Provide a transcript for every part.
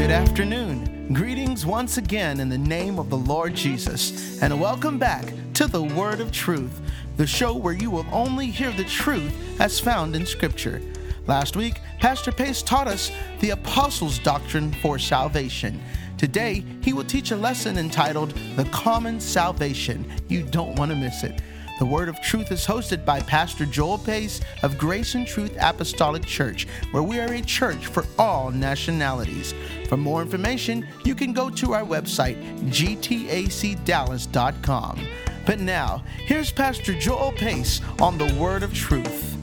Good afternoon. Greetings once again in the name of the Lord Jesus, and welcome back to the Word of Truth, the show where you will only hear the truth as found in Scripture. Last week, Pastor Pace taught us the Apostles' Doctrine for Salvation. Today, he will teach a lesson entitled The Common Salvation. You don't want to miss it. The Word of Truth is hosted by Pastor Joel Pace of Grace and Truth Apostolic Church, where we are a church for all nationalities. For more information, you can go to our website, gtacdallas.com. But now, here's Pastor Joel Pace on the Word of Truth.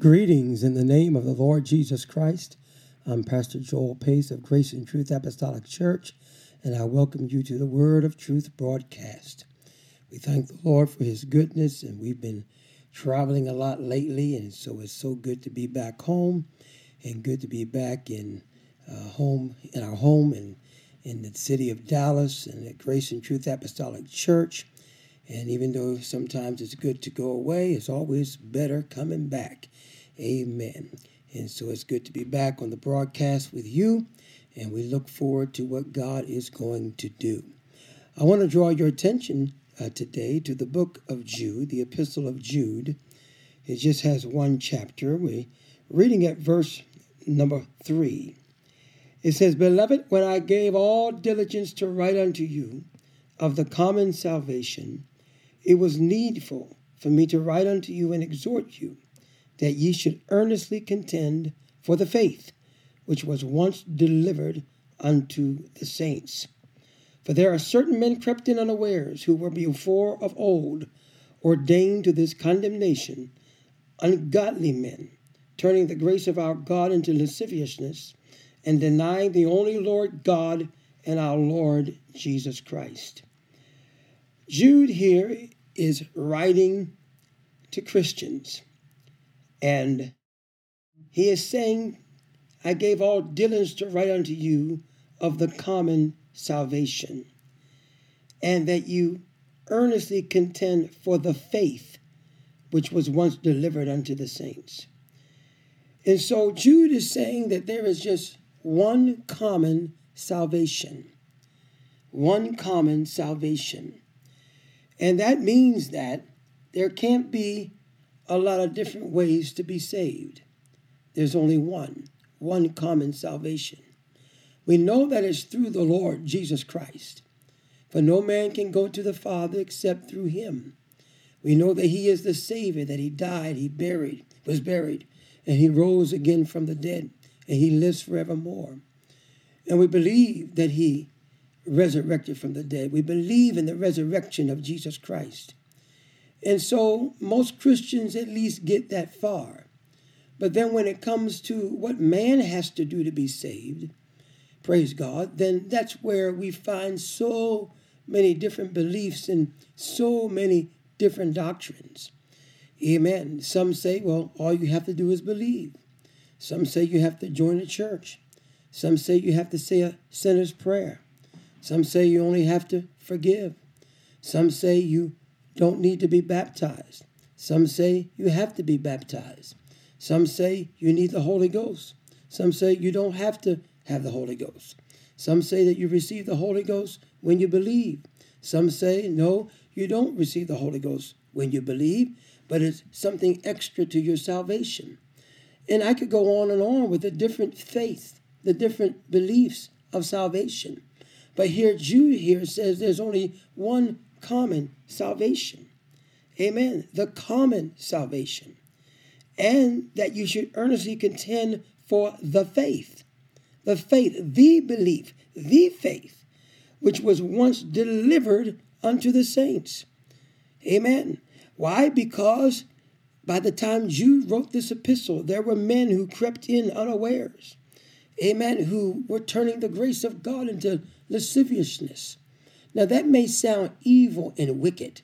Greetings in the name of the Lord Jesus Christ. I'm Pastor Joel Pace of Grace and Truth Apostolic Church, and I welcome you to the Word of Truth broadcast. We thank the Lord for His goodness, and we've been traveling a lot lately, and so it's so good to be back home, and good to be back in uh, home in our home in in the city of Dallas and at Grace and Truth Apostolic Church. And even though sometimes it's good to go away, it's always better coming back. Amen. And so it's good to be back on the broadcast with you, and we look forward to what God is going to do. I want to draw your attention uh, today to the book of Jude, the epistle of Jude. It just has one chapter. We're reading at verse number three. It says, Beloved, when I gave all diligence to write unto you of the common salvation, it was needful for me to write unto you and exhort you that ye should earnestly contend for the faith which was once delivered unto the saints. For there are certain men crept in unawares, who were before of old ordained to this condemnation, ungodly men, turning the grace of our God into lasciviousness, and denying the only Lord God and our Lord Jesus Christ. Jude here is writing to Christians, and he is saying, I gave all diligence to write unto you of the common salvation, and that you earnestly contend for the faith which was once delivered unto the saints. And so Jude is saying that there is just one common salvation. One common salvation. And that means that there can't be a lot of different ways to be saved. There's only one, one common salvation. We know that it's through the Lord Jesus Christ. For no man can go to the Father except through him. We know that he is the Savior, that he died, he buried, was buried, and he rose again from the dead, and he lives forevermore. And we believe that he resurrected from the dead. We believe in the resurrection of Jesus Christ. And so most Christians at least get that far. But then when it comes to what man has to do to be saved, praise God, then that's where we find so many different beliefs and so many different doctrines. Amen. Some say, well, all you have to do is believe. Some say you have to join a church. Some say you have to say a sinner's prayer. Some say you only have to forgive. Some say you don't need to be baptized. Some say you have to be baptized. Some say you need the Holy Ghost. Some say you don't have to have the Holy Ghost. Some say that you receive the Holy Ghost when you believe. Some say, no, you don't receive the Holy Ghost when you believe, but it's something extra to your salvation. And I could go on and on with the different faiths, the different beliefs of salvation. But here, Jude here says there's only one common salvation. Amen. The common salvation. And that you should earnestly contend for the faith the faith, the belief, the faith, which was once delivered unto the saints. Amen. Why? Because by the time Jude wrote this epistle, there were men who crept in unawares. Amen. Who were turning the grace of God into lasciviousness. Now, that may sound evil and wicked,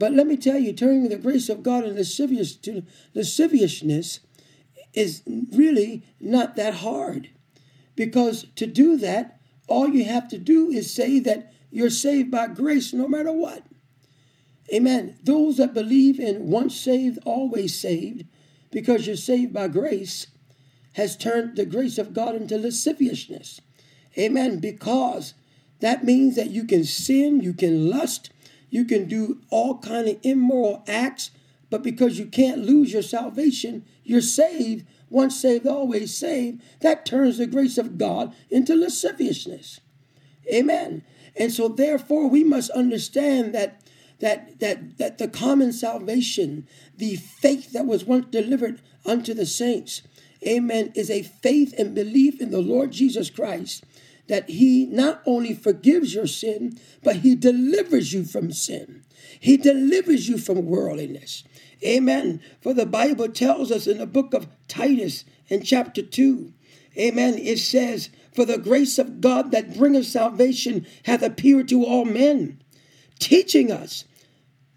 but let me tell you, turning the grace of God into lascivious, to lasciviousness is really not that hard. Because to do that, all you have to do is say that you're saved by grace no matter what. Amen. Those that believe in once saved, always saved, because you're saved by grace, has turned the grace of God into lasciviousness. Amen. Because that means that you can sin, you can lust, you can do all kind of immoral acts, but because you can't lose your salvation, you're saved. Once saved, always saved. That turns the grace of God into lasciviousness. Amen. And so therefore we must understand that that that that the common salvation, the faith that was once delivered unto the saints, amen, is a faith and belief in the Lord Jesus Christ that he not only forgives your sin, but he delivers you from sin. He delivers you from worldliness. Amen. For the Bible tells us in the book of Titus in chapter 2, amen, it says, For the grace of God that bringeth salvation hath appeared to all men, teaching us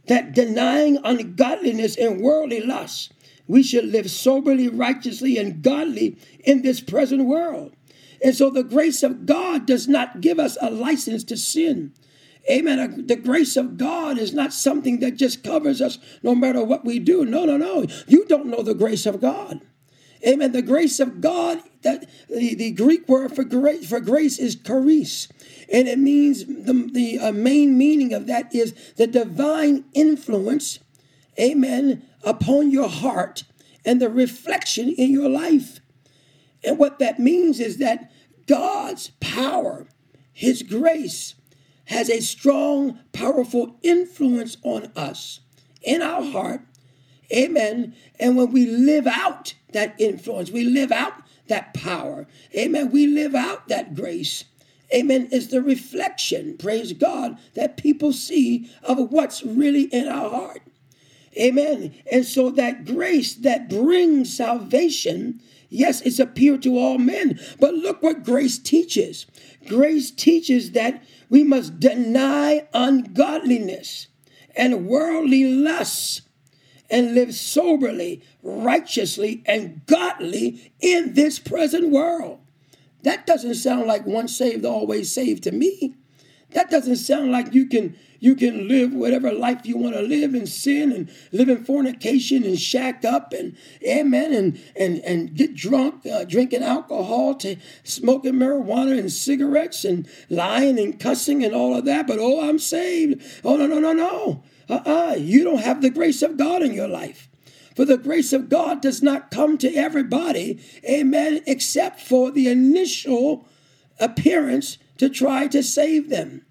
that denying ungodliness and worldly lusts, we should live soberly, righteously, and godly in this present world. And so the grace of God does not give us a license to sin. Amen. The grace of God is not something that just covers us no matter what we do. No, no, no. You don't know the grace of God. Amen. The grace of God, that the, the Greek word for grace, for grace is charis. And it means the, the uh, main meaning of that is the divine influence, amen, upon your heart and the reflection in your life. And what that means is that God's power, His grace, has a strong, powerful influence on us in our heart. Amen. And when we live out that influence, we live out that power. Amen. We live out that grace. Amen. Is the reflection, praise God, that people see of what's really in our heart. Amen. And so that grace that brings salvation Yes, it's appeared to all men. But look what grace teaches. Grace teaches that we must deny ungodliness and worldly lusts and live soberly, righteously, and godly in this present world. That doesn't sound like once saved, always saved to me. That doesn't sound like you can you can live whatever life you want to live in sin and live in fornication and shack up and amen and and and get drunk, uh, drinking alcohol, to smoking marijuana and cigarettes and lying and cussing and all of that. But oh, I'm saved. Oh no no no no. Uh-uh. You don't have the grace of God in your life. For the grace of God does not come to everybody, amen, except for the initial appearance to try to save them.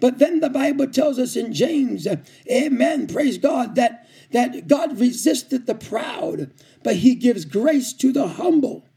But then the Bible tells us in James, amen, praise God, that, that God resisted the proud, but he gives grace to the humble.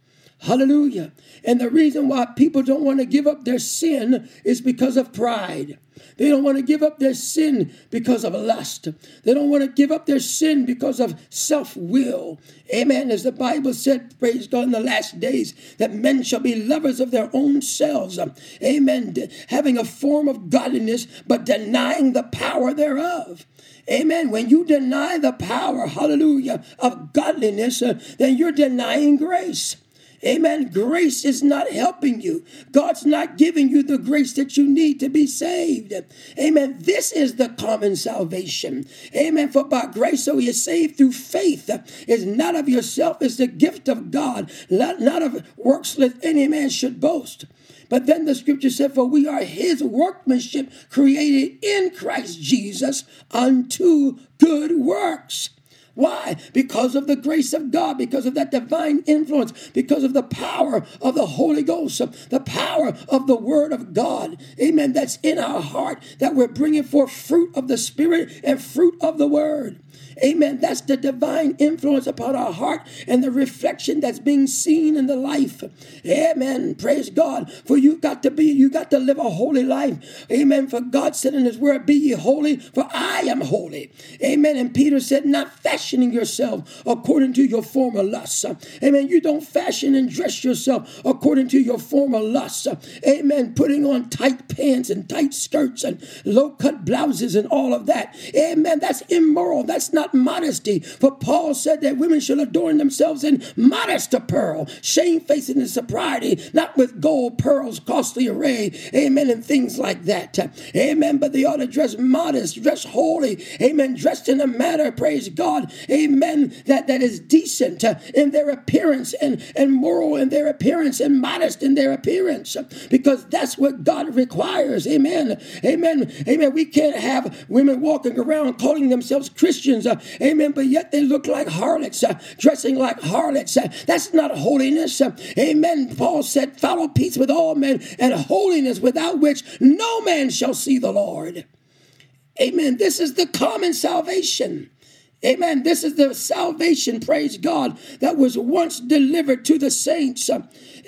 Hallelujah. And the reason why people don't want to give up their sin is because of pride. They don't want to give up their sin because of lust. They don't want to give up their sin because of self will. Amen. As the Bible said, praise God, in the last days, that men shall be lovers of their own selves. Amen. Having a form of godliness, but denying the power thereof. Amen. When you deny the power, hallelujah, of godliness, uh, then you're denying grace. Amen. Grace is not helping you. God's not giving you the grace that you need to be saved. Amen. This is the common salvation. Amen. For by grace so you are saved through faith. It's not of yourself, it's the gift of God, not of works that any man should boast. But then the scripture said, For we are his workmanship created in Christ Jesus unto good works why? Because of the grace of God, because of that divine influence, because of the power of the Holy Ghost, the power of the Word of God. Amen. That's in our heart, that we're bringing forth fruit of the Spirit and fruit of the Word. Amen. That's the divine influence upon our heart and the reflection that's being seen in the life. Amen. Praise God. For you've got to be, you got to live a holy life. Amen. For God said in his word, Be ye holy, for I am holy. Amen. And Peter said, Not fashioning yourself according to your former lusts. Amen. You don't fashion and dress yourself according to your former lusts. Amen. Putting on tight pants and tight skirts and low cut blouses and all of that. Amen. That's immoral. That's not not modesty. For Paul said that women should adorn themselves in modest apparel, shamefacedness sobriety, not with gold, pearls, costly array, amen, and things like that. Amen. But they ought to dress modest, dress holy, amen, dressed in a manner, praise God, amen, that, that is decent in their appearance and, and moral in their appearance and modest in their appearance because that's what God requires. Amen. Amen. Amen. We can't have women walking around calling themselves Christians. Uh, amen. But yet they look like harlots, uh, dressing like harlots. Uh, that's not holiness. Amen. Paul said, follow peace with all men and holiness without which no man shall see the Lord. Amen. This is the common salvation. Amen. This is the salvation, praise God, that was once delivered to the saints.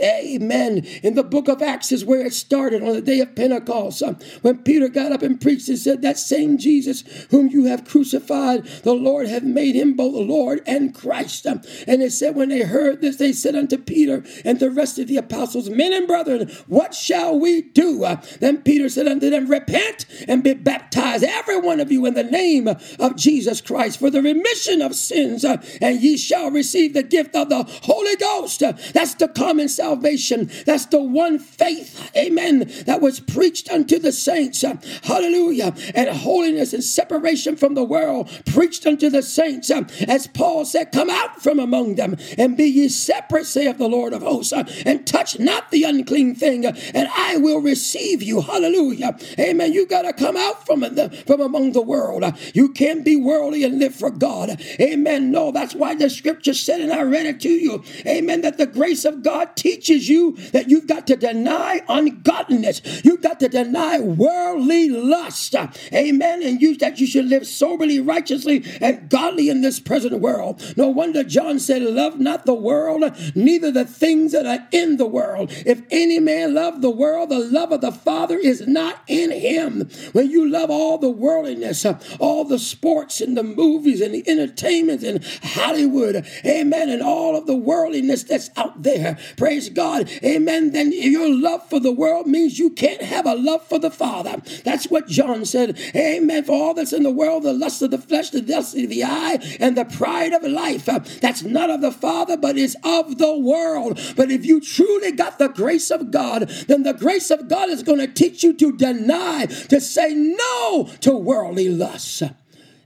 Amen. In the book of Acts is where it started on the day of Pentecost. When Peter got up and preached and said, That same Jesus whom you have crucified, the Lord have made him both Lord and Christ. And it said, When they heard this, they said unto Peter and the rest of the apostles, Men and brethren, what shall we do? Then Peter said unto them, Repent and be baptized, every one of you, in the name of Jesus Christ for the remission of sins, uh, and ye shall receive the gift of the Holy Ghost. Uh, that's the common. That's the one faith, amen, that was preached unto the saints. Hallelujah. And holiness and separation from the world preached unto the saints. As Paul said, Come out from among them and be ye separate, saith the Lord of hosts, and touch not the unclean thing, and I will receive you. Hallelujah. Amen. You got to come out from, the, from among the world. You can't be worldly and live for God. Amen. No, that's why the scripture said, and I read it to you. Amen. That the grace of God teaches you that you've got to deny ungodliness. You've got to deny worldly lust. Amen. And you that you should live soberly, righteously, and godly in this present world. No wonder John said, Love not the world, neither the things that are in the world. If any man love the world, the love of the Father is not in him. When you love all the worldliness, all the sports and the movies and the entertainment and Hollywood, amen, and all of the worldliness that's out there. Praise God, amen. Then your love for the world means you can't have a love for the Father. That's what John said, amen. For all that's in the world, the lust of the flesh, the lust of the eye, and the pride of life, uh, that's not of the Father, but is of the world. But if you truly got the grace of God, then the grace of God is going to teach you to deny, to say no to worldly lusts.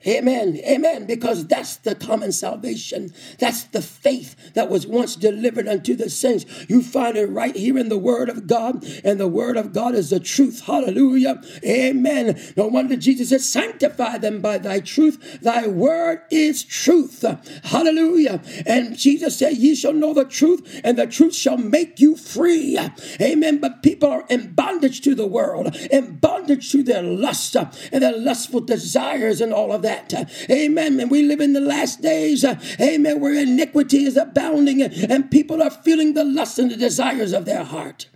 Amen. Amen. Because that's the common salvation. That's the faith that was once delivered unto the saints. You find it right here in the Word of God, and the Word of God is the truth. Hallelujah. Amen. No wonder Jesus said, Sanctify them by thy truth. Thy word is truth. Hallelujah. And Jesus said, Ye shall know the truth, and the truth shall make you free. Amen. But people are in bondage to the world, in bondage to their lust and their lustful desires and all of that that. Amen. And we live in the last days. Amen. Where iniquity is abounding and people are feeling the lust and the desires of their heart.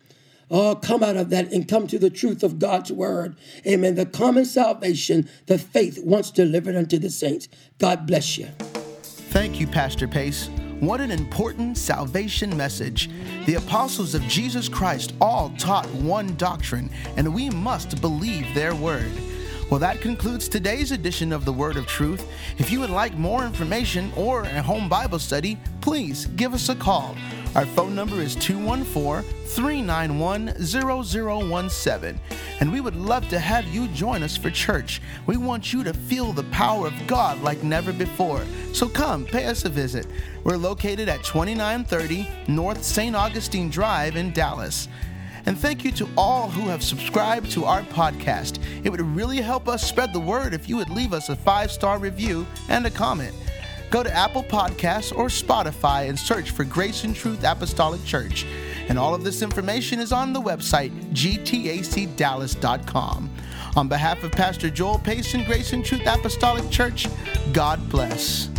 Oh, come out of that and come to the truth of God's word. Amen. The common salvation, the faith once delivered unto the saints. God bless you. Thank you, Pastor Pace. What an important salvation message. The apostles of Jesus Christ all taught one doctrine, and we must believe their word. Well, that concludes today's edition of the Word of Truth. If you would like more information or a home Bible study, please give us a call. Our phone number is 214 391 0017, and we would love to have you join us for church. We want you to feel the power of God like never before. So come, pay us a visit. We're located at 2930 North St. Augustine Drive in Dallas. And thank you to all who have subscribed to our podcast. It would really help us spread the word if you would leave us a five star review and a comment. Go to Apple Podcasts or Spotify and search for Grace and Truth Apostolic Church. And all of this information is on the website, gtacdallas.com. On behalf of Pastor Joel Payson, Grace and Truth Apostolic Church, God bless.